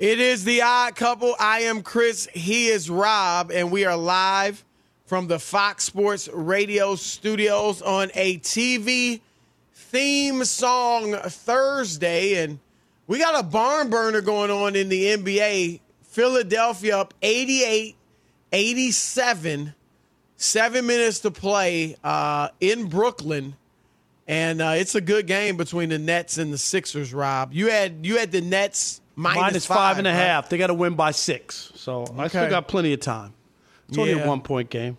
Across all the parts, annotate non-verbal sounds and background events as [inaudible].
It is the odd couple. I am Chris. He is Rob, and we are live from the Fox Sports Radio studios on a TV theme song Thursday. And we got a barn burner going on in the NBA. Philadelphia up 88 87, seven minutes to play uh, in Brooklyn. And uh, it's a good game between the Nets and the Sixers, Rob. You had you had the Nets minus, Minus five, five and a right? half. They got to win by six. So I still Okay. got plenty of time. It's only a one point game.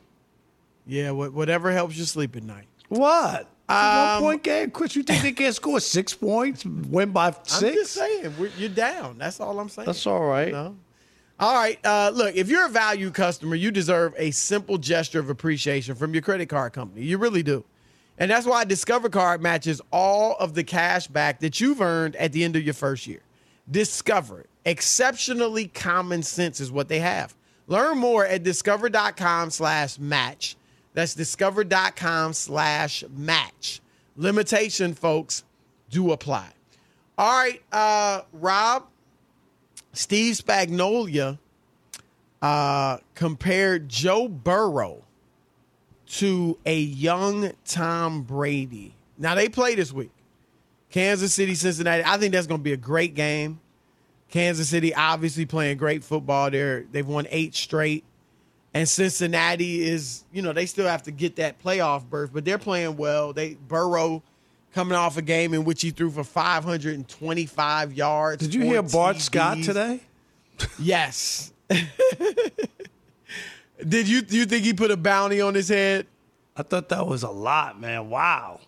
Yeah, wha- whatever helps you sleep at night. What? Um, one point game. Chris, you think they can't score six points, win by six? I'm just saying, we're, you're down. That's all I'm saying. That's all right. No? All right. Uh, look, if you're a value customer, you deserve a simple gesture of appreciation from your credit card company. You really do. And that's why Discover Card matches all of the cash back that you've earned at the end of your first year. Discover. Exceptionally common sense is what they have. Learn more at discover.com slash match. That's discover.com slash match. Limitation, folks, do apply. All right, uh, Rob, Steve Spagnuolo uh, compared Joe Burrow to a young Tom Brady. Now they play this week. Kansas City, Cincinnati. I think that's going to be a great game. Kansas City obviously playing great football. They're they've won eight straight, and Cincinnati is you know they still have to get that playoff berth, but they're playing well. They Burrow coming off a game in which he threw for 525 yards. Did you hear Bart Scott today? Yes. [laughs] Did you you think he put a bounty on his head? I thought that was a lot, man. Wow.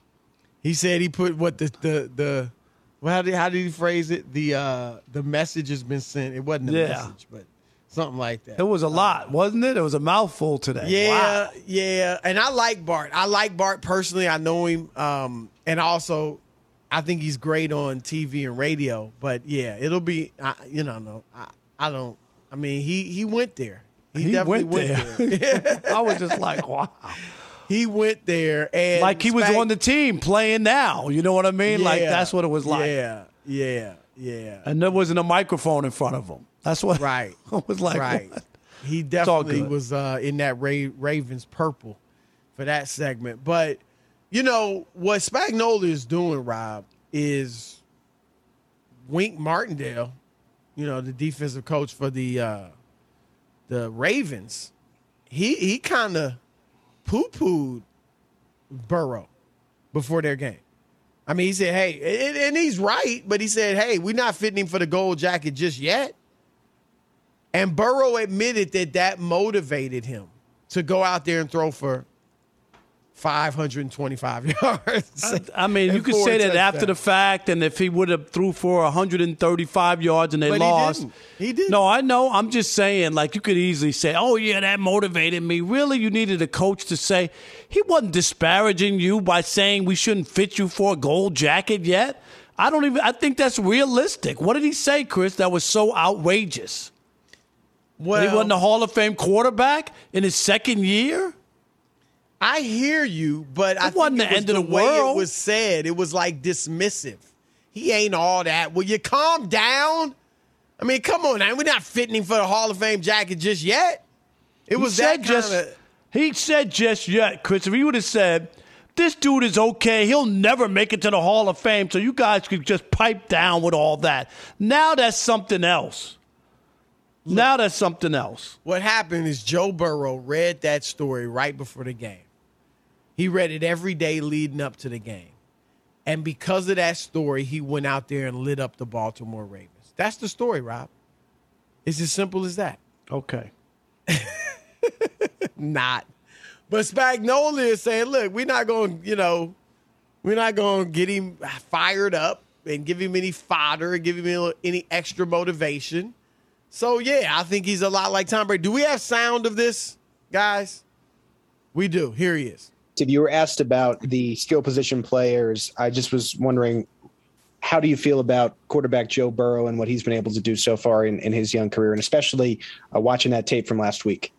He said he put what the the the well, how did how did he phrase it? The uh the message has been sent. It wasn't a Yeah. message, but something like that. It was a lot, wasn't it? It was a mouthful today. Yeah, Wow. yeah. And I like Bart. I like Bart personally. I know him. Um, and also I think he's great on TV and radio. But yeah, it'll be I, you know, no. I, I don't I mean he he went there. He, He definitely went went there. [laughs] I was just like, wow. He went there and Like he was on the team playing now. You know what I mean? Like that's what it was like. Yeah, yeah, yeah. And there wasn't a microphone in front of him. That's what [laughs] Right. I was like, right. what? He definitely was uh, in that Ra- Ravens purple for that segment. But you know what Spagnuolo is doing, Rob, is Wink Martindale, you know, the defensive coach for the uh, the Ravens. He he kind of poo pooed Burrow before their game. I mean, he said, "Hey," and, he's right, but he said, "Hey, we're not fitting him for the gold jacket just yet." And Burrow admitted that that motivated him to go out there and throw for 525 [laughs] yards. I mean, you could say that after the fact, and if he would have threw for 135 yards and they But lost. He didn't. No, I know. I'm just saying, like you could easily say, "Oh yeah, that motivated me." Really, you needed a coach to say he wasn't disparaging you by saying we shouldn't fit you for a gold jacket yet. I don't even. I think that's realistic. What did he say, Chris? That was so outrageous. well, That he wasn't a Hall of Fame quarterback in his second year. I hear you, but I think wasn't it the was end of the way world. It was said. It was like dismissive. He ain't all that. Will you calm down? I mean, come on now. We're not fitting him for the Hall of Fame jacket just yet. It was he that said kind just he said just yet, Chris. If he would have said, "This dude is okay. He'll never make it to the Hall of Fame," so you guys could just pipe down with all that. Now that's something else. now that's something else. What happened is Joe Burrow read that story right before the game. He read it every day leading up to the game. And because of that story, he went out there and lit up the Baltimore Ravens. That's the story, Rob. It's as simple as that. Okay. [laughs] Not. But Spagnuolo is saying, look, we're not going, you know, we're not going to get him fired up. and give him any fodder, and give him any, any extra motivation. So yeah, I think he's a lot like Tom Brady. Do we have sound of this, guys? We do. Here he is. If you were asked about the skill position players, I just was wondering how do you feel about quarterback Joe Burrow and what he's been able to do so far in, in his young career, and especially uh, watching that tape from last week?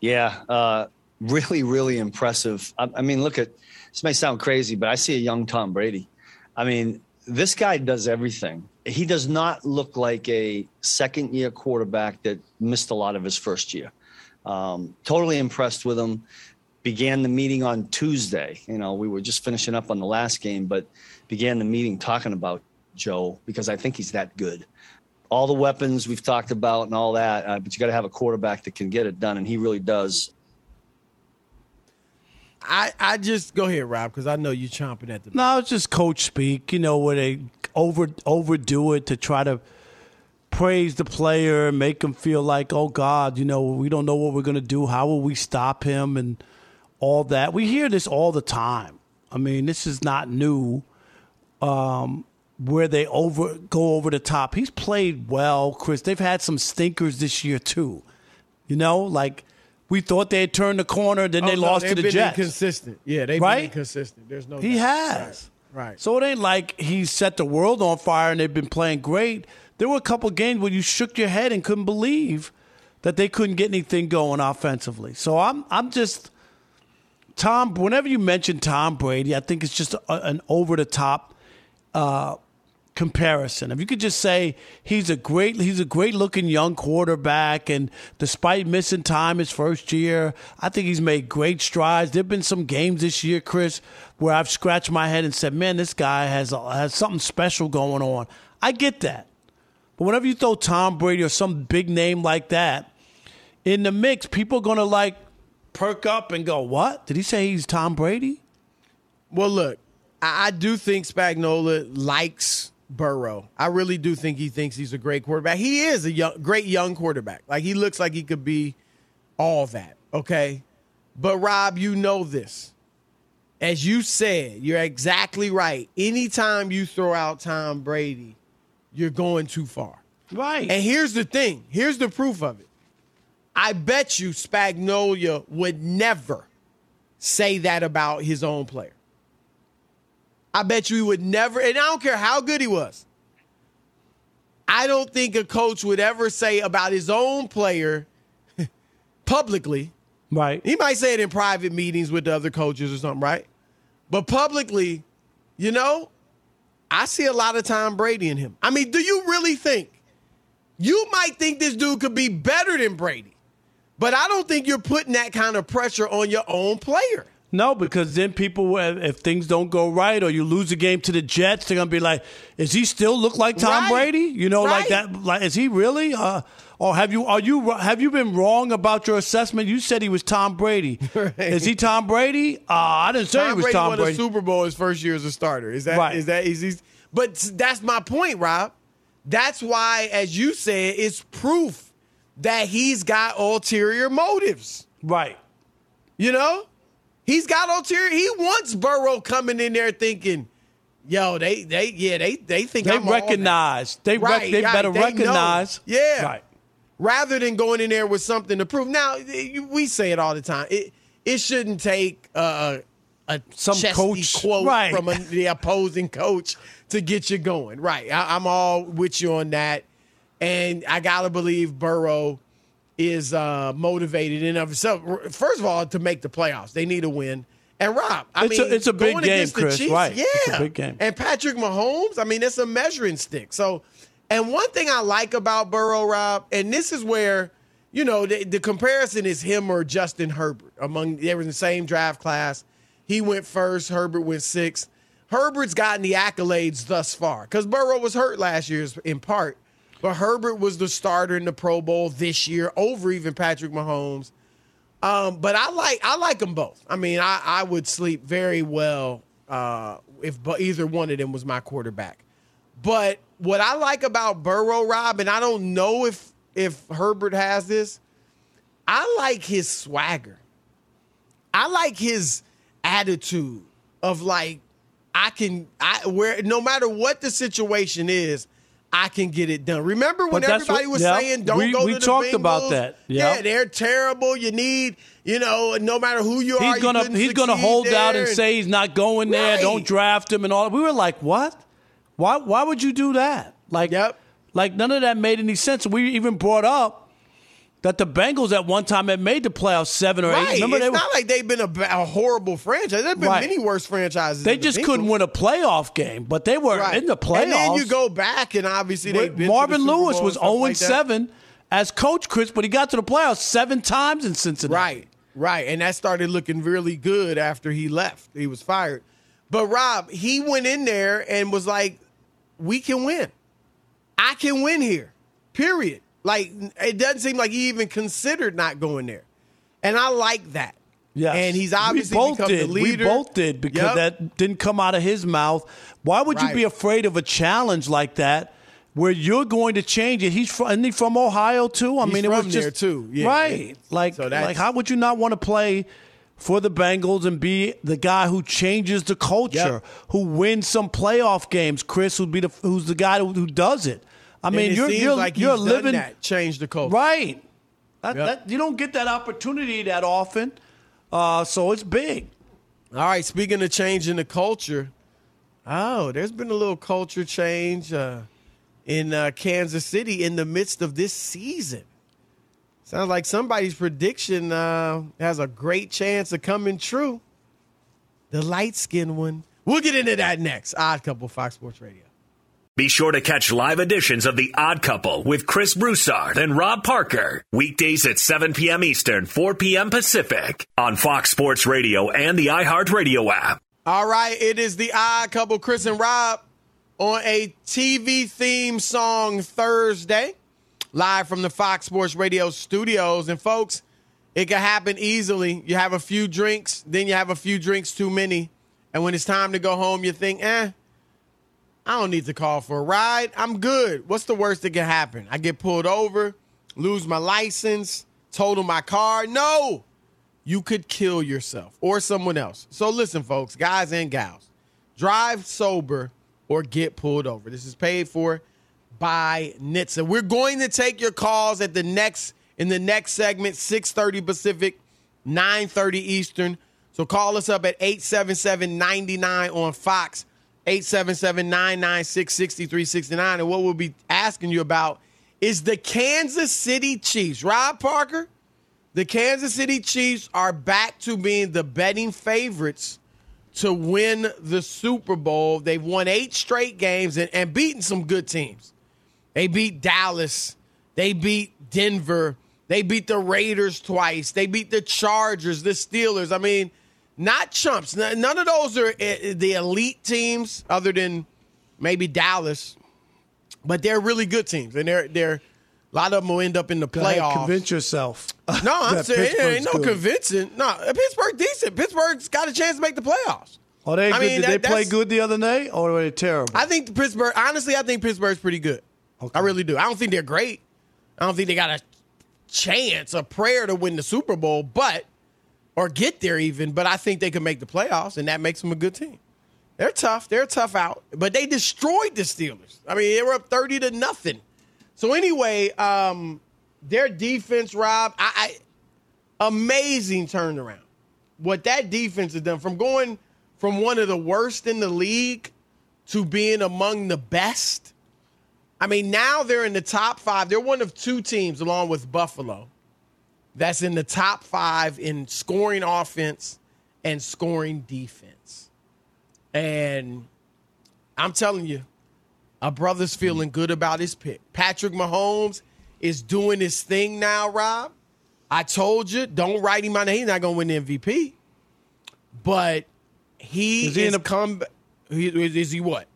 Yeah, uh, really, really impressive. I, I, mean, look at this may sound crazy, but I see a young Tom Brady. I mean, this guy does everything. He does not look like a second year quarterback that missed a lot of his first year. Um, totally impressed with him. Began the meeting on Tuesday. You know, we were just finishing up on the last game, but began the meeting talking about Joe because I think he's that good. All the weapons we've talked about and all that, uh, but you got to have a quarterback that can get it done, and he really does. I, I just go ahead, Rob, because I know you're chomping at the. No, it's just coach speak. You know, where they over overdo it to try to praise the player, make him feel like, oh God, you know, we don't know what we're gonna do. How will we stop him and all that? We hear this all the time. I mean, this is not new um, where they over go over the top. He's played well, Chris. They've had some stinkers this year too. You know, like we thought they had turned the corner, then oh, they no, lost to the been Jets. Inconsistent, yeah, they've right? been inconsistent. There's no. He doubt. has. Right. right. So it ain't like he set the world on fire and they've been playing great. There were a couple games where you shook your head and couldn't believe that they couldn't get anything going offensively. So I'm I'm just Tom. Whenever you mention Tom Brady, I think it's just a, an over the top uh, comparison. If you could just say he's a great he's a great looking young quarterback, and despite missing time his first year, I think he's made great strides. There've been some games this year, Chris, where I've scratched my head and said, "Man, this guy has has something special going on." I get that, but whenever you throw Tom Brady or some big name like that in the mix, people are gonna like perk up and go, "What did he say? He's Tom Brady?" Well, look, I do think Spagnuolo likes Burrow. I really do think he thinks he's a great quarterback. He is a young, great young quarterback. Like he looks like he could be all that. Okay, but Rob, you know this. As you said, you're exactly right. Anytime you throw out Tom Brady, you're going too far. Right. And here's the thing. Here's the proof of it. I bet you Spagnuolo would never say that about his own player. I bet you he would never, and I don't care how good he was. I don't think a coach would ever say about his own player [laughs] publicly. Right. He might say it in private meetings with the other coaches or something, right? But publicly, you know, I see a lot of Tom Brady in him. I mean, do you really think you might think this dude could be better than Brady? But I don't think you're putting that kind of pressure on your own player. No, because then people, if things don't go right or you lose a game to the Jets, they're gonna be like, "Is he still look like Tom Right. Brady?" You know, like that. Like, is he really? Uh, or have you are you have you been wrong about your assessment? You said he was Tom Brady. [laughs] Is he Tom Brady? Uh, I didn't say Tom he was Brady Tom won Brady. a Super Bowl his first year as a starter. Is that Right. is that is he? But that's my point, Rob. That's why, as you said, it's proof that he's got ulterior motives. right. You know, he's got ulterior. He wants Burrow coming in there thinking, "Yo, they they yeah they they think They I'm recognize. They rec- Right, they right, better they know. recognize. Yeah. Right. rather than going in there with something to prove. Now we say it all the time. It it shouldn't take uh, a Some coach- quote right. from a, the opposing coach to get you going. Right. I, I'm all with you on that, and I gotta believe Burrow is uh, motivated in of itself. First of all, to make the playoffs, they need a win. And Rob, I It's a- mean, it's a big game, against the Chris, Chiefs, right. Yeah, It's a big game. And Patrick Mahomes, I mean, it's a measuring stick. So, and one thing I like about Burrow, Rob, and this is where, you know, the, the comparison is him or Justin Herbert. Among they were in the same draft class. He went first, Herbert went sixth. Herbert's gotten the accolades thus far because Burrow was hurt last year in part, but Herbert was the starter in the Pro Bowl this year over even Patrick Mahomes. Um, but I like I like them both. I mean, I, I would sleep very well uh, if either one of them was my quarterback. But what I like about Burrow, Rob, and I don't know if if Herbert has this, I like his swagger. I like his attitude of like, I can I where no matter what the situation is, I can get it done. Remember when everybody what- was yeah, saying don't we- go we to the talked about that. Yeah. Yeah. they're terrible. You need, you know, no matter who you are, He's you gonna couldn't he's gonna hold out and say he's not going there. Right. Don't draft him and all. We were like, what? Why? Why would you do that? Like, Yep. like none of that made any sense. We even brought up that the Bengals at one time had made the playoffs seven or Right. eight. Remember it's they were- not like they've been a, a horrible franchise. There've been Right. many worse franchises. they than the just couldn't win a playoff game, but they were Right. in the playoffs. And then you go back, and obviously they Marvin Lewis was 0 and 7 as coach, Chris, but he got to the playoffs seven times in Cincinnati. Right, right. And that started looking really good after he left. He was fired. But Rob, he went in there and was like, we can win. I can win here, period. Like, it doesn't seem like he even considered not going there. And I like that. Yes. And he's obviously we both did. the leader. We both did because Yep. that didn't come out of his mouth. Why would you be afraid of a challenge like that where you're going to change it? He's from, isn't he from Ohio too? I He's mean, it was just there, too. Yeah. right. Like, So like how would you not want to play? For the Bengals and be the guy who changes the culture, Yep. who wins some playoff games, Chris, who'd be the who's the guy who, who does it. I mean, it you're you're, like you're living that, changed the culture. Right. That, Yep. that, you don't get that opportunity that often. Uh, so it's big. All right, speaking of changing the culture, oh, there's been a little culture change uh, in uh, Kansas City in the midst of this season. Sounds like somebody's prediction uh, has a great chance of coming true. The light skinned one. We'll get into that next. Odd Couple, Fox Sports Radio. Be sure to catch live editions of The Odd Couple with Chris Broussard and Rob Parker. Weekdays at 7 p.m. Eastern, 4 p.m. Pacific on Fox Sports Radio and the iHeartRadio app. All right, it is the Odd Couple, Chris and Rob, on a TV theme song Thursday, live from the Fox Sports Radio studios. And folks, it can happen easily. You have a few drinks, then you have a few drinks too many, and when it's time to go home, you think, eh. I don't need to call for a ride. I'm good. What's the worst that can happen? I get pulled over, lose my license, total my car. No, you could kill yourself or someone else. So listen, folks, guys and gals, drive sober or get pulled over. This is paid for by NHTSA. We're going to take your calls at the next in the next segment, 6:30 Pacific, 9:30 Eastern. So call us up at 877-99 on Fox, 877-996-6369. And what we'll be asking you about is the Kansas City Chiefs. Rob Parker, the Kansas City Chiefs are back to being the betting favorites to win the Super Bowl. They've won eight straight games and, and beaten some good teams. They beat Dallas. They beat Denver. They beat the Raiders twice. They beat the Chargers, the Steelers. I mean, not chumps. None of those are uh, the elite teams, other than maybe Dallas. But they're really good teams, and they're they're a lot of them will end up in the playoffs. convince yourself. [laughs] No, I'm [laughs] that saying it ain't no good. convincing. No, Pittsburgh decent. Pittsburgh's got a chance to make the playoffs. Are they I good? mean, Did they play good the other night, or were they terrible? I think Pittsburgh. Honestly, I think Pittsburgh's pretty good. I really do. I don't think they're great. I don't think they got a chance, a prayer to win the Super Bowl, but or get there even. But I think they can make the playoffs, and that makes them a good team. They're tough. They're tough out, but they destroyed the Steelers. I mean, they were up thirty to nothing. So anyway, um, their defense, Rob, I, I amazing turnaround. What that defense has done from going from one of the worst in the league to being among the best. I mean, now they're in the top five. They're one of two teams, along with Buffalo, that's in the top five in scoring offense and scoring defense. And I'm telling you, a brother's feeling good about his pick. Patrick Mahomes is doing his thing now, Rob. I told you, don't write him on. He's not going to win the MVP, but he Is is, he in the- come. He, is he what?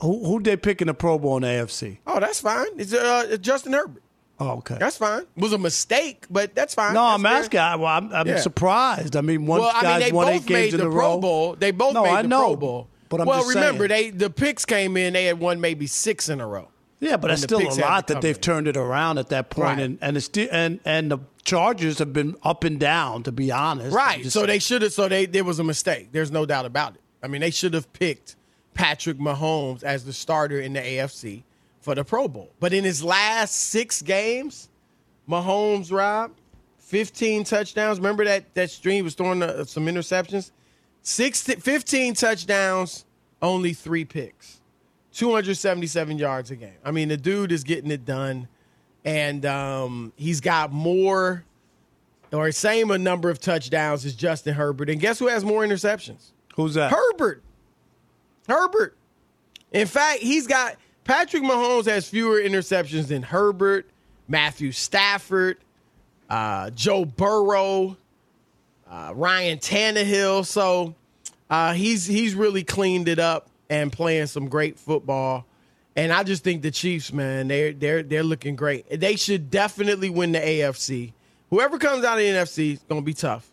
Who who they pick in the Pro Bowl in the AFC? Oh, that's fine. It's uh, Justin Herbert. Oh, okay. That's fine. It was a mistake, but that's fine. no, That's I'm asking. I, well, I'm, I'm Yeah. surprised. I mean, one Well, I guy's mean, they won both eight games made in the a Pro row. Bowl. They both No, made I the know, Pro Bowl. but I'm well, remember, saying. they the picks came in. They had won maybe six in a row. Yeah, but that's still a lot that they've in. turned it around at that point, Right. and and it's still, and and the Chargers have been up and down. To be honest, Right. So they should have. So they there was a mistake. There's no doubt about it. I mean, they should have picked Patrick Mahomes as the starter in the AFC for the Pro Bowl. But in his last six games, Mahomes, Rob, 15 touchdowns. Remember that that stream was throwing uh, some interceptions? Six, 15 touchdowns, only three picks, 277 yards a game. I mean, the dude is getting it done, and um, he's got more or same a number of touchdowns as Justin Herbert. And guess who has more interceptions? Who's that? Herbert. Herbert. In fact, he's got Patrick Mahomes has fewer interceptions than Herbert, Matthew Stafford, uh, Joe Burrow, uh, Ryan Tannehill. So uh, he's he's really cleaned it up and playing some great football. And I just think the Chiefs, man, they're they're they're looking great. They should definitely win the AFC. Whoever comes out of the NFC is gonna be tough.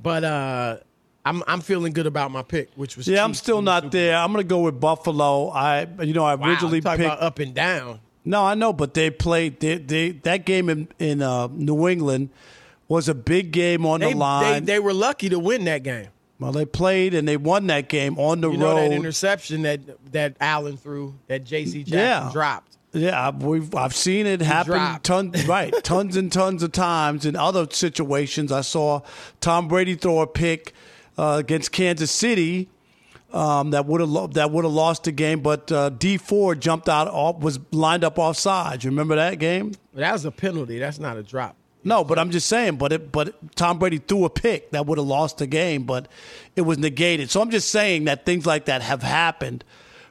But uh I'm I'm feeling good about my pick, which was Yeah, I'm still the not there. I'm going to go with Buffalo. I, you know, I. Wow, originally picked. about up and down. No, I know, but they played. They, they that game in in uh, New England was a big game on They, the line. they they were lucky to win that game. well, they played and they won that game on the You know road. that interception that that Allen threw that J.C. Jackson Yeah. dropped. Yeah, I've, we've I've seen it happen tons, [laughs] right, tons and tons of times in other situations. I saw Tom Brady throw a pick uh, against Kansas City um, that would have lo- that would have lost the game, but uh, Dee Ford jumped out off was lined up off sides. Remember that game? That was a penalty. That's not a drop. No, but I'm just saying. But it, but Tom Brady threw a pick that would have lost the game, but it was negated. So I'm just saying that things like that have happened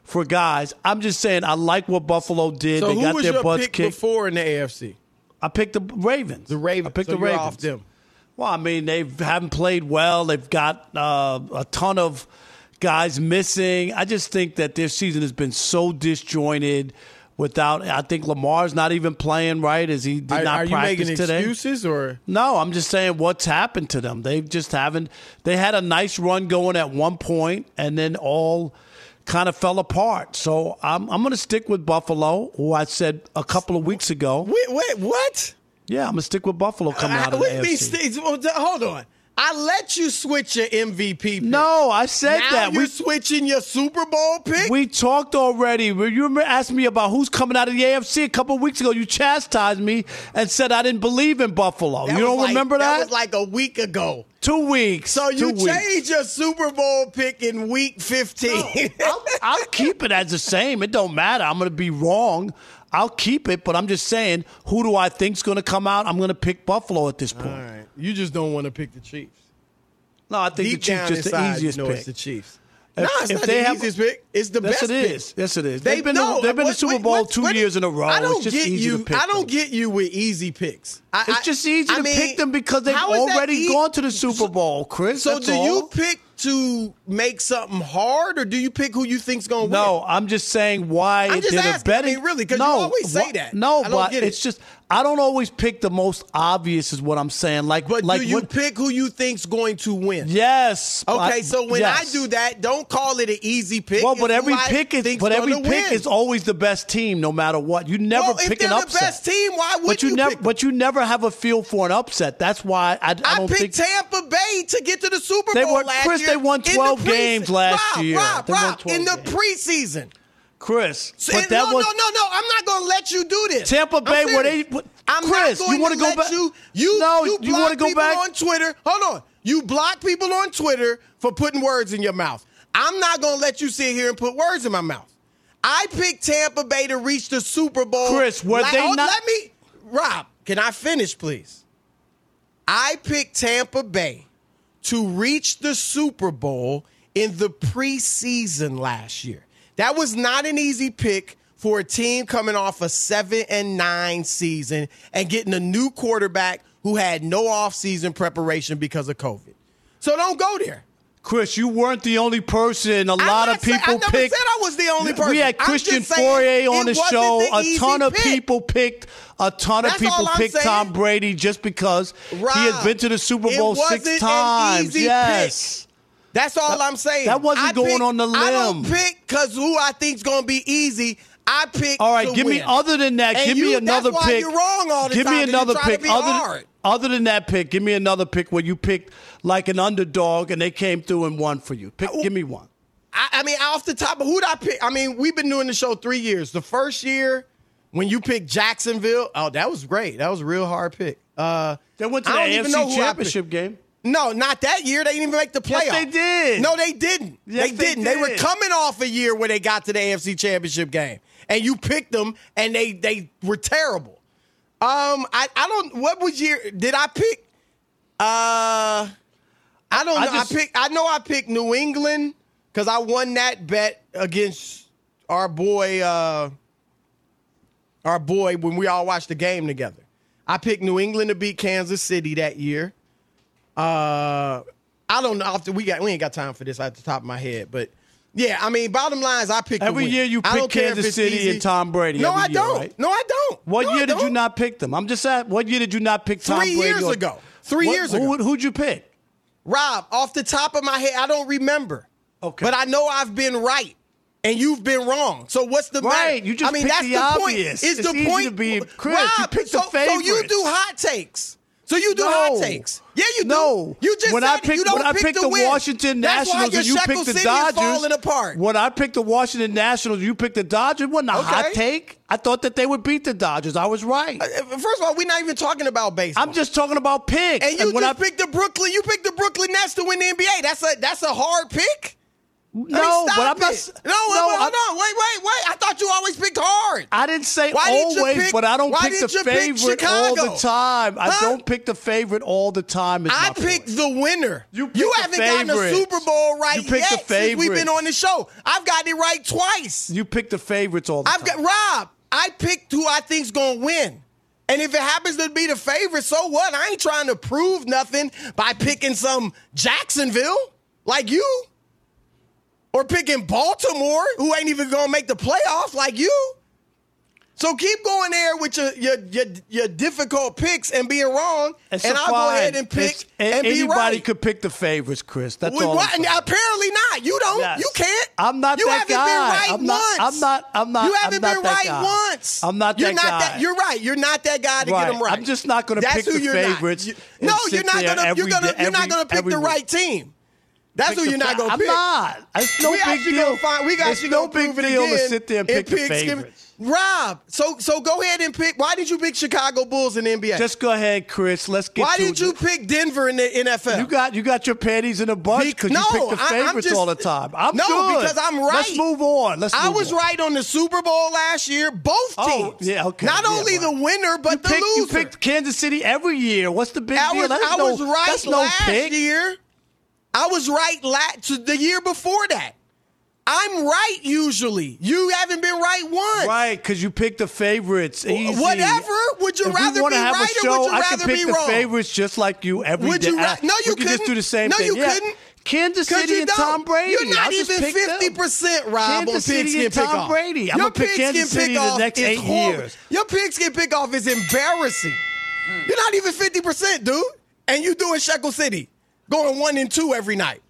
for guys. I'm just saying I like what Buffalo did. So they who got was their your butts pick kicked. before in the AFC? I picked the Ravens. The Ravens. I picked so the Ravens. off them. Well, I mean, they haven't played well. They've got uh, a ton of guys missing. I just think that their season has been so disjointed. Without, I think Lamar's not even playing right Is he did Are, not are you practice making today. excuses or? No, I'm just saying what's happened to them. They just haven't. They had a nice run going at one point, and then all kind of fell apart. So I'm I'm going to stick with Buffalo, who I said a couple of weeks ago. Wait, wait, what? Yeah, I'm going to stick with Buffalo coming out of the AFC. Steve, oh, hold on. I let you switch your MVP pick. No, I said now that. you're We switching your Super Bowl pick. we talked already. You remember asking me about who's coming out of the AFC a couple weeks ago. You chastised me and said I didn't believe in Buffalo. That you don't like- remember that? That was like a week ago. Two weeks. So you change your Super Bowl pick in week 15. I'll, I'll keep it as the same. It don't matter. I'm going to be wrong. I'll keep it, but I'm just saying, who do I think's going to come out? I'm going to pick Buffalo at this point. All right. You just don't want to pick the Chiefs. No, I think Deep the Chiefs just the easiest you know pick. it's the Chiefs. If- no, it's if not they the have- easiest pick. It's the yes, best it pick. is. Yes, it is. They, They've been, no, they've been to what- Super what- Bowl what- two what- years in a row. I don't get you. I don't get you with easy picks. I, It's just easy I to mean, pick them because they've how is that already ea- gone to the Super Bowl, Chris. So do all. you pick to make something hard, or do you pick who you think's going to win? No, I'm just saying why I'm just asking. betting. I mean, really, 'cause you no, always say wha- that. No, but it. it's just I don't always pick the most obvious. Is what I'm saying. Like, But like do you what- pick who you think's going to win? Yes. Okay, I- so when yes. I do that, don't call it an easy pick. Well, but every pick is but every pick win. is always the best team, no matter what. You never well, pick an the upset. best team, why would but you, you never, but you never have a feel for an upset. That's why I, I I, don't picked think Tampa Bay to get to the Super They Bowl won- last Chris, year. they won in the 12 games last Rob, year. Rob, Rob, 12 in the games. preseason. Chris. So- but that no, was no, no, no. I'm not going to let you do this. Tampa Bay, serious. they- what- I'm Chris, not you wanna go back- You, you, No, you, you wanna go back- on Twitter. Hold on. You block people on Twitter for putting words in your mouth. I'm not going to let you sit here and put words in my mouth. I picked Tampa Bay to reach the Super Bowl. Chris, were La- they oh, not- Let me, Rob. Can I finish, please? I picked Tampa Bay to reach the Super Bowl in the preseason last year. That was not an easy pick for a team coming off a seven and nine season and getting a new quarterback who had no offseason preparation because of COVID. So don't go there. Chris, you weren't the only person. A lot of people I never picked. said I was the only person. We had Christian Fauria on the show. the a ton of pick. people picked. A ton of That's people all I'm picked saying. Tom Brady just because he has been to the Super Bowl six times. yes. That's all I'm saying. that wasn't I going pick- on the limb. I don't pick because who I think's going to be easy. I pick. All right, give me other than that. And give you- me another pick. you're wrong all the give time, me 'cause you another pick. other, hard. other than that pick, give me another pick where you picked like an underdog and they came through and won for you. Pick, give me one. I, I mean, off the top of who'd I pick? I mean, we've been doing the show three years. The first year when you picked Jacksonville, oh, that was great. That was a real hard pick. Uh, They went to I the don't even know AFC Championship game. no, not that year. They didn't even make the playoffs. Yes, they did. No, they didn't. Yes, they they didn't. They, were coming off a year where they got to the AFC Championship game, and you picked them, and they they were terrible. Um, I I don't. What was year? Did I pick? Uh, I don't I know. just- I picked. I know I picked New England because I won that bet against our boy. Uh, our boy when we all watched the game together. I picked New England to beat Kansas City that year. Uh, I don't know. After we got, we ain't got time for this at the top of my head, but yeah, I mean, bottom line is I picked Every year you pick don't Kansas City easy. and Tom Brady No, every I year, don't. right? No, I don't. What No, year did you don't. pick them? I'm just at. What year did you not pick Tom Three Brady? years or- ago. Three What- years who, ago. Who'd you pick? Rob, off the top of my head, I don't remember. Okay. But I know I've been right. And you've been wrong. So what's the Right, matter? you just I mean, picked that's the the, obvious. point. Is It's the easy point to be- Chris, Rob, you picked the so, so you do hot takes. So you do No. hot takes. Yeah, you do. No. You just when I it. picked you don't when I pick picked the, the. Washington Nationals and you picked the City Dodgers. Falling apart. When I picked the Washington Nationals, you picked the Dodgers. It wasn't a hot take. I thought that they would beat the Dodgers. I was right. Uh, First of all, we're not even talking about baseball. I'm just talking about picks. and you when just I picked the Brooklyn. You picked the Brooklyn Nets to win the NBA. That's a that's a hard pick. No, but I'm not. it. s- No, no, hold I, on. Wait, wait, wait. I thought you always picked hard. I didn't say Why always, pick- but I don't pick the didn't pick favorite all the time. I don't pick the favorite all the time. I picked point. the winner. You the haven't gotten a. Super Bowl right You picked yet the since we've been on the show. I've gotten it right twice. You pick the favorites all the I've time. got Rob. I picked who I think's gonna win. And if it happens to be the favorite, so what? I ain't trying to prove nothing by picking some Jacksonville like you. Or picking Baltimore, who ain't even gonna make the playoffs like you. So keep going there with your your your, your difficult picks and being wrong, It's and I'll go ahead and pick It's- and be anybody right. could pick the favorites, Chris. That's all. what- apparently not. You don't. Yes. You can't. I'm not you that guy. right I'm not- once. I'm not- I'm not- You haven't been right guy. once. I'm not you're that not guy. That, you're right. You're not that guy to Right. get them right. I'm just not gonna That's pick who the you're favorites Not. You, no, you're not gonna. you're gonna. you're not gonna pick every the right team. That's who you're not gonna pick. I'm pick. not. It's no we big actually deal. Gonna find, we got It's you no big prove it deal to sit there and in pick the picks. favorites. Rob, so so go ahead and pick. Why did you pick Chicago Bulls in the NBA? Just go ahead, Chris. Let's get Why did you pick Denver in the NFL? You got you got your panties in a bunch because no, you pick the I- favorites just- all the time. I'm no, good. because I'm right. Let's move on. Let's. Move I was on. right on the Super Bowl last year. Both Oh, teams. yeah, okay, Not yeah, only right. the winner, but You the picked, you picked Kansas City every year. What's the big I deal? was, That's I no, was right that's no last pick. year. I was right la- the year before that. I'm right usually. You haven't been right once. Right, because you picked the favorites. Easy. Whatever. Would you if rather be right a or would you I rather can pick be the wrong? favorites just like you every Would day. you ra- no, you we can just couldn't. do the same thing? No, thing. you Yeah. couldn't. Kansas City you and don't. Tom Brady. You're not even fifty percent, Rob, Kansas on City and pick Tom off. Brady. I'm Your gonna pick Kansas City the next eight horrible. years. Your pigskin pick off is embarrassing. You're not even fifty percent, dude, and you doing Shekel City, going one and two every night.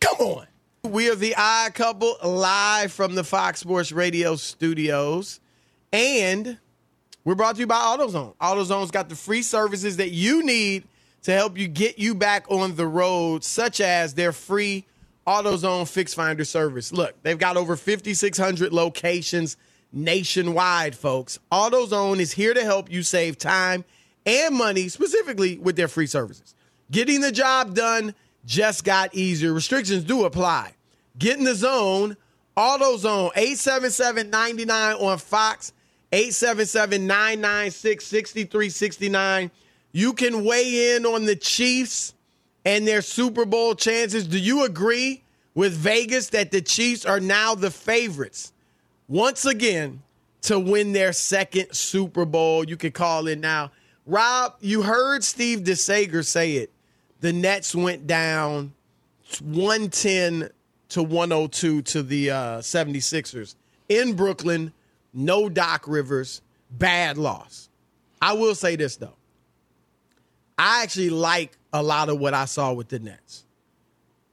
Come on. We are the odd couple live from the Fox Sports Radio studios. And we're brought to you by AutoZone. AutoZone's got the free services that you need to help you get you back on the road, such as their free AutoZone Fix Finder service. Look, they've got over 5,600 locations nationwide, folks. AutoZone is here to help you save time and money, specifically with their free services. Getting the job done just got easier. Restrictions do apply. Get in the zone. AutoZone 877-99 on Fox 877-996-6369. You can weigh in on the Chiefs and their Super Bowl chances. Do you agree with Vegas that the Chiefs are now the favorites once again to win their second Super Bowl? You can call in now. Rob, you heard Steve DeSager say it. The Nets went down 110 to 102 to the uh, 76ers in Brooklyn. No Doc Rivers. Bad loss. I will say this, though. I actually like a lot of what I saw with the Nets.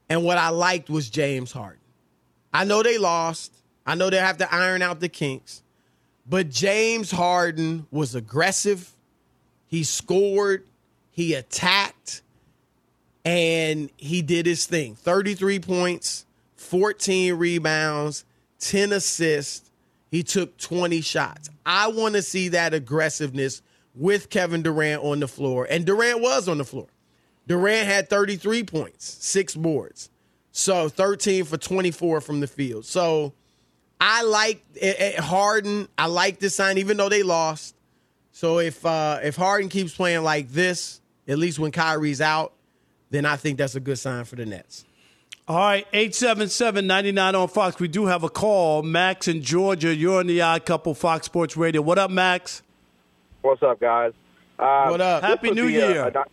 And what I liked was James Harden. I know they lost. I know they have to iron out the kinks. But James Harden was aggressive. He scored. He attacked. And he did his thing 33 points, 14 rebounds, 10 assists. He took 20 shots. I want to see that aggressiveness with Kevin Durant on the floor. And Durant was on the floor. Durant had 33 points, six boards. So 13 for 24 from the field. So I like it, it, Harden. I like this sign, even though they lost. So if uh, if Harden keeps playing like this, at least when Kyrie's out, then I think that's a good sign for the Nets. All right, 877-99 on Fox. We do have a call. Max in Georgia. You're on the Odd Couple Fox Sports Radio. What up, Max? What's up, guys? Uh, what up? Happy New Year. A, a,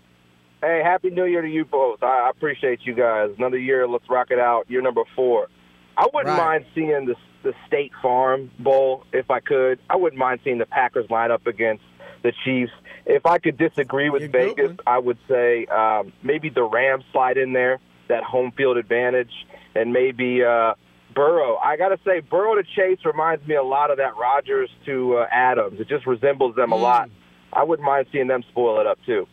hey, Happy New Year to you both. I, I, appreciate you guys. Another year. Let's rock it out. Year number four. I wouldn't right. mind seeing the, the State Farm Bowl if I could. I wouldn't mind seeing the Packers line up against the Chiefs. If I could disagree with You're Vegas, I would say um, maybe the Rams slide in there, that home field advantage, and maybe uh, Burrow. I got to say, Burrow to Chase reminds me a lot of that Rodgers to uh, Adams. It just resembles them a Mm. lot. I wouldn't mind seeing them spoil it up too.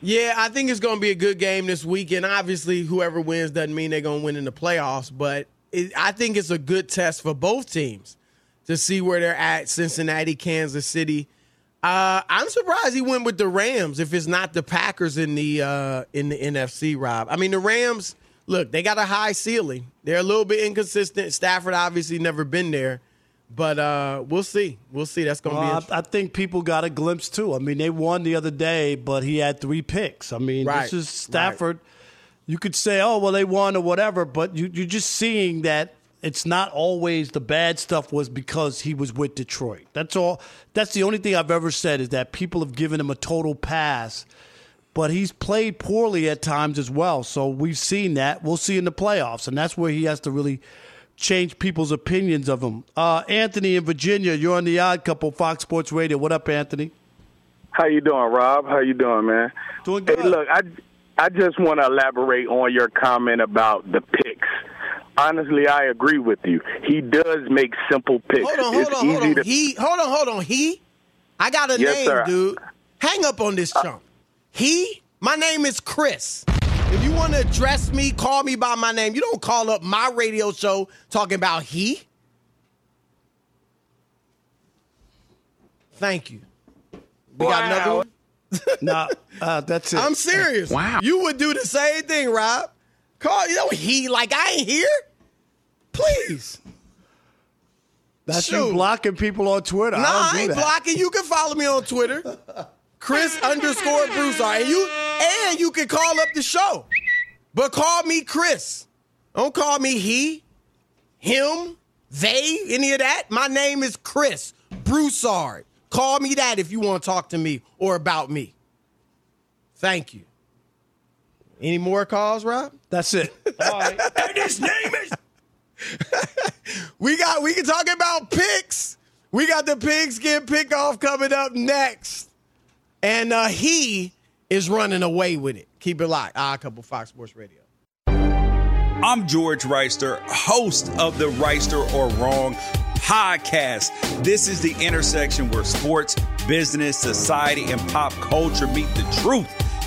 Yeah, I think it's going to be a good game this weekend. Obviously, whoever wins doesn't mean they're going to win in the playoffs, but it, I think it's a good test for both teams to see where they're at. Cincinnati, Kansas City. Uh, I'm surprised he went with the Rams if it's not the Packers in the uh, in the NFC. Rob, I mean the Rams. Look, they got a high ceiling. They're a little bit inconsistent. Stafford obviously never been there, but uh, we'll see. We'll see. That's going to Well, be. I, I think people got a glimpse too. I mean, they won the other day, but he had three picks. I mean, Right, this is Stafford. You could say, oh, well, they won or whatever, but you, you're just seeing that it's not always the bad stuff was because he was with Detroit. That's all. That's the only thing I've ever said is that people have given him a total pass, but he's played poorly at times as well. So we've seen that. We'll see in the playoffs, and that's where he has to really change people's opinions of him. Uh, Anthony in Virginia, you're on the Odd Couple, Fox Sports Radio. What up, Anthony? How you doing, Rob? How you doing, man? Doing good. Hey, look, I I just want to elaborate on your comment about the picks. Honestly, I agree with you. He does make simple picks. Hold on, hold it's on, hold easy on. to He, hold on, hold on. He, I got a Yes, name, sir. dude. Hang up on this chump. He, my name is Chris. If you want to address me, call me by my name. You don't call up my radio show talking about he. Thank you. We got another one. no, uh, that's [laughs] it. I'm serious. Wow. You would do the same thing, Rob. Call you know he like I ain't here. Please. that's shoot. you blocking people on Twitter. Nah, I, I, don't do ain't that. blocking. You can follow me on Twitter. Chris [laughs] underscore Broussard. And you and you can call up the show. But call me Chris. Don't call me he, him, they, any of that. My name is Chris Broussard. Call me that if you want to talk to me or about me. Thank you. Any more calls, Rob? That's it. All right. [laughs] And his name is. [laughs] We got we can talk about picks. We got the pigskin pick off coming up next. And uh he is running away with it. Keep it locked. Ah, couple Fox Sports Radio. I'm George Wrighster, host of the Wrighster or Wrong podcast. This is the intersection where sports, business, society, and pop culture meet the truth.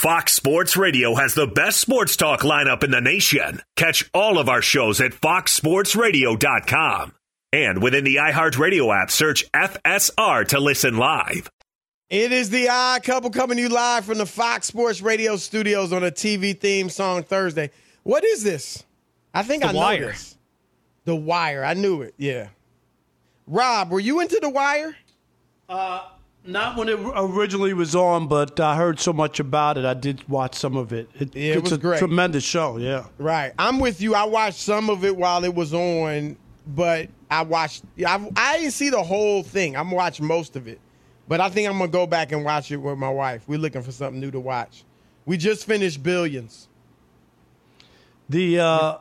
Fox Sports Radio has the best sports talk lineup in the nation. Catch all of our shows at foxsportsradio.com. And within the iHeartRadio app, search FSR to listen live. It is the odd couple coming to you live from the Fox Sports Radio studios on a TV theme song Thursday. What is this? I think I know Wire. this. The Wire. I knew it. Yeah. Rob, were you into The Wire? Uh, Not when it originally was on, but I heard so much about it. I did watch some of it. it Yeah, it was a great. tremendous show. Yeah. Right. I'm with you. I watched some of it while it was on, but I watched. I, I didn't see the whole thing. I'm watching most of it, but I think I'm gonna go back and watch it with my wife. We're looking for something new to watch. We just finished Billions, The uh,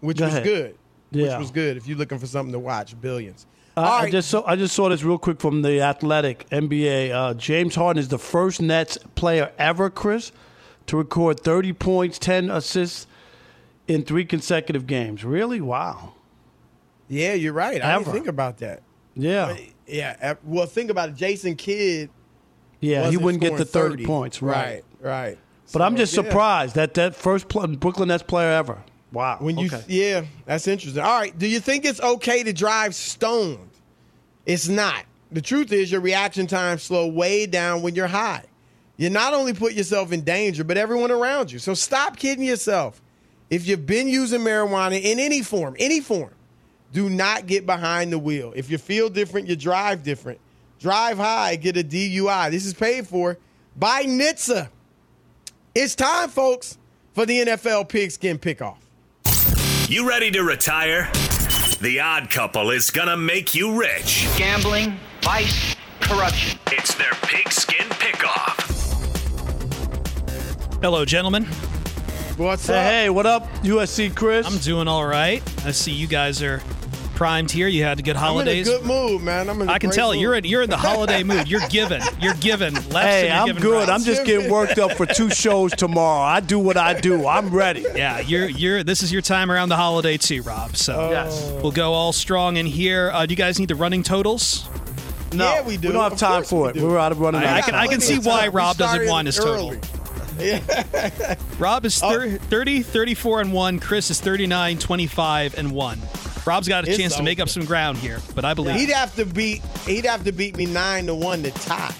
which Go was ahead. good. Which was good. If you're looking for something to watch, Billions. Uh, All I just saw I just saw this real quick from the Athletic NBA. Uh, James Harden is the first Nets player ever, Chris, to record 30 points, 10 assists in three consecutive games. Really? Wow. Yeah, you're right. I Ever. didn't think about that. Yeah. Yeah. Well, think about it. Jason Kidd. Yeah, he wouldn't get the scoring 30, points. Right. Right. But I'm just yeah. surprised that that first pl- Brooklyn Nets player ever. Wow. When you, okay. yeah, that's interesting. All right, do you think it's okay to drive stoned? It's not. The truth is, your reaction times slow way down when you're high. You not only put yourself in danger, but everyone around you. So stop kidding yourself. If you've been using marijuana in any form, any form, do not get behind the wheel. If you feel different, you drive different. Drive high, get a DUI. This is paid for by NHTSA. It's time, folks, for the NFL pigskin pickoff. You ready to retire? The Odd Couple is gonna make you rich. Gambling, vice, corruption. It's their pigskin pickoff. Hello, gentlemen. What's Hey, up? hey, what up, USC Chris? I'm doing all right. I see you guys are primed here. You had a good holidays. I'm in a good mood, man. I'm in a I can tell mood. you're in you're in the holiday mood. You're giving. You're giving. Left Hey, and I'm giving good. right. I'm just getting worked up for two shows tomorrow. I do what I do. I'm ready. [laughs] Yeah, you're you're. This is your time around the holiday too, Rob. So Yes. we'll go all strong in here. Uh, do you guys need the running totals? No, Yeah, we do. We don't have time for it. do. We're out of running I- I of can- I can see why Rob doesn't want his total. early. [laughs] Rob is thir- 30, 34 and 1. Chris is 39, 25 and 1. Rob's got a It's chance to make up some ground here, but I believe He'd have to beat. He'd have to beat me nine to one to tie.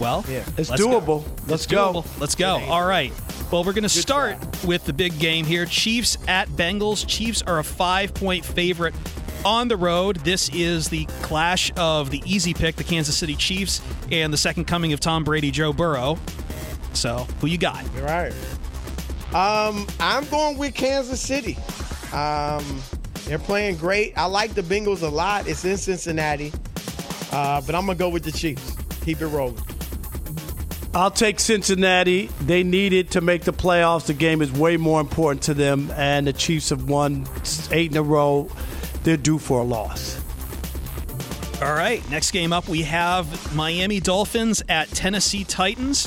Well, Yeah. It's let's go. doable. Let's It's go. doable. Let's go. All right. Well, we're going to start with the big game here. Chiefs at Bengals. Chiefs are a five point favorite on the road. This is the clash of the easy pick, the Kansas City Chiefs, and the second coming of Tom Brady, Joe Burrow. So, who you got? All right. Um, I'm going with Kansas City. Um, they're playing great. I like the Bengals a lot. It's in Cincinnati, uh, but I'm gonna go with the Chiefs. Keep it rolling. I'll take Cincinnati. They need it to make the playoffs. The game is way more important to them, and the Chiefs have won eight in a row. They're due for a loss. All right. Next game up, we have Miami Dolphins at Tennessee Titans.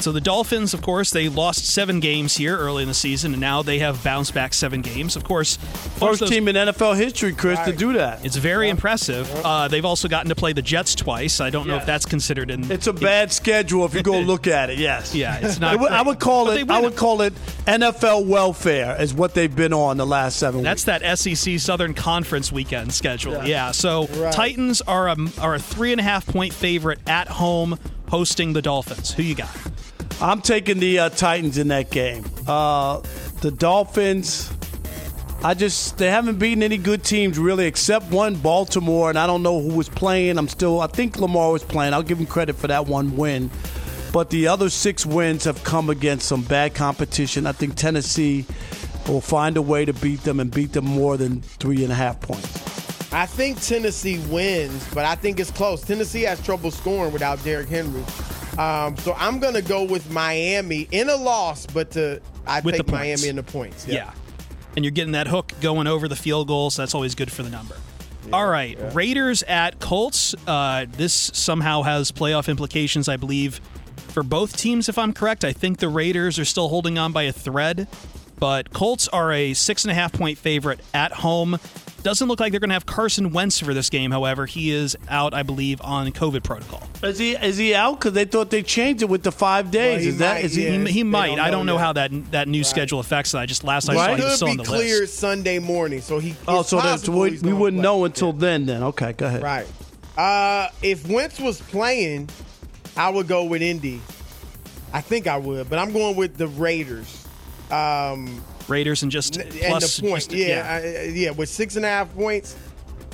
So the Dolphins, of course, they lost seven games here early in the season, and now they have bounced back seven games. Of course, First those- team in NFL history, Chris, to do that. It's very impressive. Uh, they've also gotten to play the Jets twice. I don't know if that's considered in. It's a bad schedule if you go [laughs] look at it. Yes. Yeah, it's not I would- I would call it. I would call it NFL welfare, is what they've been on the last seven That's weeks. that SEC Southern Conference weekend schedule. Yeah. Yeah. So Right. Titans are a are a three and a half point favorite at home, hosting the Dolphins. Who you got? I'm taking the uh, Titans in that game. Uh, the Dolphins. I just they haven't beaten any good teams really, except one Baltimore, and I don't know who was playing. I'm still. I think Lamar was playing. I'll give him credit for that one win. But the other six wins have come against some bad competition. I think Tennessee will find a way to beat them and beat them more than three and a half points. I think Tennessee wins, but I think it's close. Tennessee has trouble scoring without Derrick Henry. Um, so I'm gonna go with Miami in a loss, but to I With take. Miami in the points. Yeah. And you're getting that hook going over the field goals. That's always good for the number. All right. Raiders at Colts. Uh, this somehow has playoff implications, I believe, for both teams, if I'm correct. I think the Raiders are still holding on by a thread, but Colts are a six and a half point favorite at home. Doesn't look like they're going to have Carson Wentz for this game. However, he is out, I believe, on COVID protocol. Is he is he out? Because they thought they changed it with the five days. he is that might, is he? yeah. He, he might. don't I don't know know how that that new schedule affects that. I just last I Right. saw he was Could still be on the cleared list. Sunday morning, so he. Oh, so that's possible we, we wouldn't play. know until then. Then okay, go ahead. Right. Uh, if Wentz was playing, I would go with Indy. I think I would, but I'm going with the Raiders. Um, Raiders and just and plus the point, just- yeah, I- yeah, with six and a half points.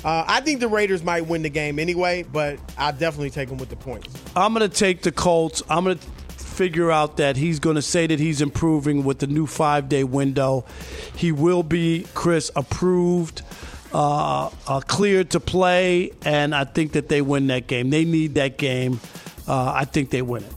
Uh, I think the Raiders might win the game anyway, but I definitely take them with the points. I'm going to take the Colts. I'm going to figure out that he's going to say that he's improving with the new five day window. He will be, Chris, approved, uh, uh, cleared to play, and I think that they win that game. They need that game. Uh, I think they win it.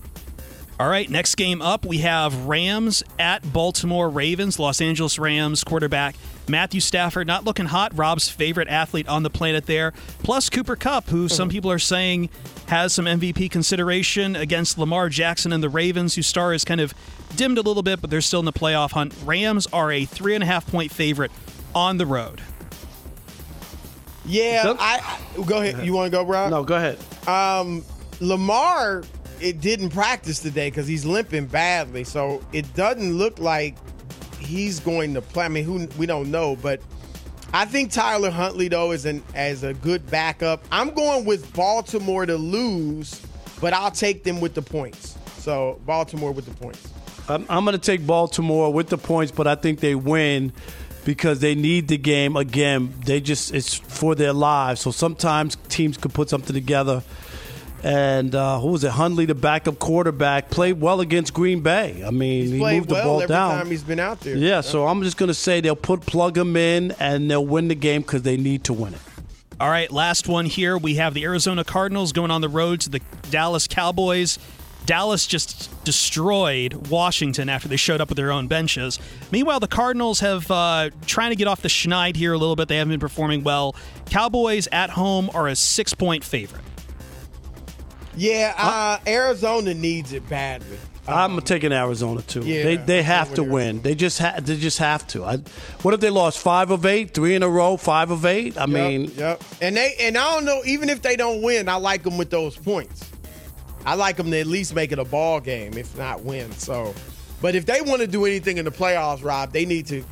All right, next game up, we have Rams at Baltimore Ravens. Los Angeles Rams quarterback Matthew Stafford not looking hot. Rob's favorite athlete on the planet there. Plus Cooper Kupp, who some people are saying has some MVP consideration against Lamar Jackson and the Ravens, whose star is kind of dimmed a little bit, but they're still in the playoff hunt. Rams are a three and a half point favorite on the road. Yeah, I go ahead. You want to go, Rob? No, go ahead. Um, Lamar, it didn't practice today because he's limping badly, so it doesn't look like he's going to play. I mean, who we don't know, but I think Tyler Huntley though is an as a good backup. I'm going with Baltimore to lose, but I'll take them with the points. So Baltimore with the points. I'm, I'm going to take Baltimore with the points, but I think they win because they need the game again. They just it's for their lives. So sometimes teams could put something together. And uh, who was it? Huntley, the backup quarterback, played well against Green Bay. I mean, He's he played moved the ball every down. time he's been out there. Yeah, so I'm just going to say they'll put plug him in and they'll win the game because they need to win it. All right, last one here. We have the Arizona Cardinals going on the road to the Dallas Cowboys. Dallas just destroyed Washington after they showed up with their own benches. Meanwhile, the Cardinals have uh, trying to get off the schneid here a little bit. They haven't been performing well. Cowboys at home are a six point favorite. Yeah, uh, Arizona needs it badly. I'm taking Arizona too. Yeah, they they have to win. They just ha- they just have to. I, what if they lost five of eight, three in a row, five of eight? I mean, yep, yep. And they and I don't know. Even if they don't win, I like them with those points. I like them to at least make it a ball game, if not win. So, but if they want to do anything in the playoffs, Rob, they need to,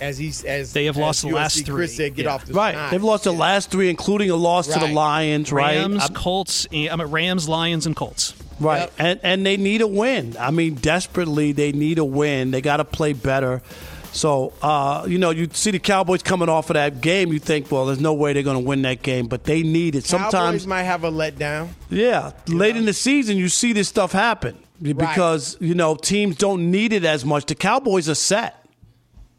as he's as They have as lost the USC last Chris three. said, get Yeah. off the right? schneid. They've lost the last three, including a loss to the Right. Lions. Right? Rams, I'm- Colts, I'm at Rams, Lions, and Colts. Right. Yep. And and they need a win. I mean, desperately they need a win. They got to play better. So, uh, you know, you see the Cowboys coming off of that game, you think, well, there's no way they're going to win that game, but they need it. Cowboys Sometimes, might have a letdown. yeah, late in the season, you see this stuff happen because, you know, teams don't need it as much. The Cowboys are set.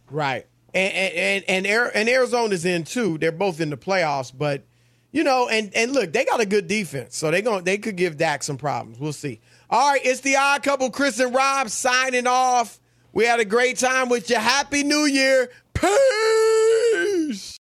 Right. And and and, and, Ari- Arizona's in too. They're both in the playoffs, but you know, and and look, they got a good defense, so they going they could give Dak some problems. We'll see. All right, it's the odd couple, Chris and Rob signing off. We had a great time with you. Happy New Year. Peace.